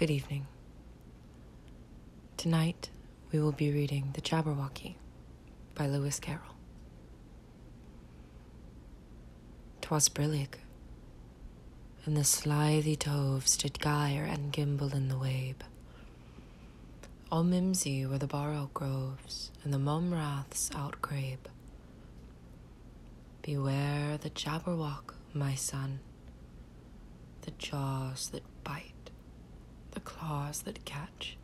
Good evening. Tonight we will be reading The Jabberwocky by Lewis Carroll. Twas brillig, and the slithy toves did gyre and gimble in the wabe. All mimsy were the borogoves, and the mome raths outgrabe. Beware the Jabberwock, my son, the jaws that bite, claws that catch.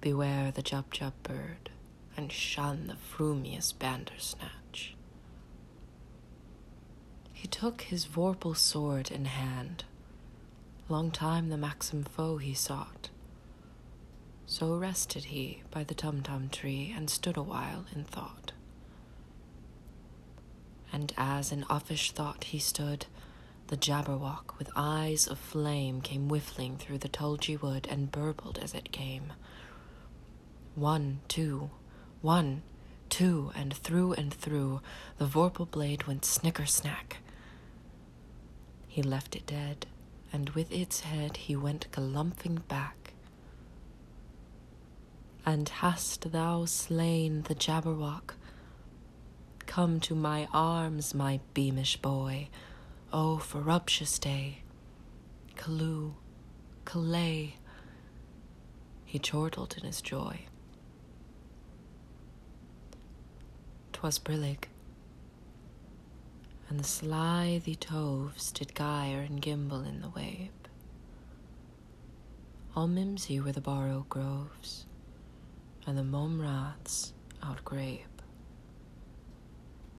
Beware the Jubjub bird, and shun the frumious Bandersnatch. He took his vorpal sword in hand. Long time the manxome foe he sought. So rested he by the tumtum tree and stood awhile in thought. And as in uffish thought he stood, the Jabberwock with eyes of flame came whiffling through the tulgey wood and burbled as it came. One, two, one, two, and through and through the vorpal blade went snicker snack. He left it dead, and with its head he went galumphing back. And hast thou slain the Jabberwock? Come to my arms, my beamish boy. O frabjous day! Callooh, Callay! He chortled in his joy. 'Twas brillig, and the slithy toves did gyre and gimble in the wabe. All mimsy were the borogoves, and the mome raths outgrabe.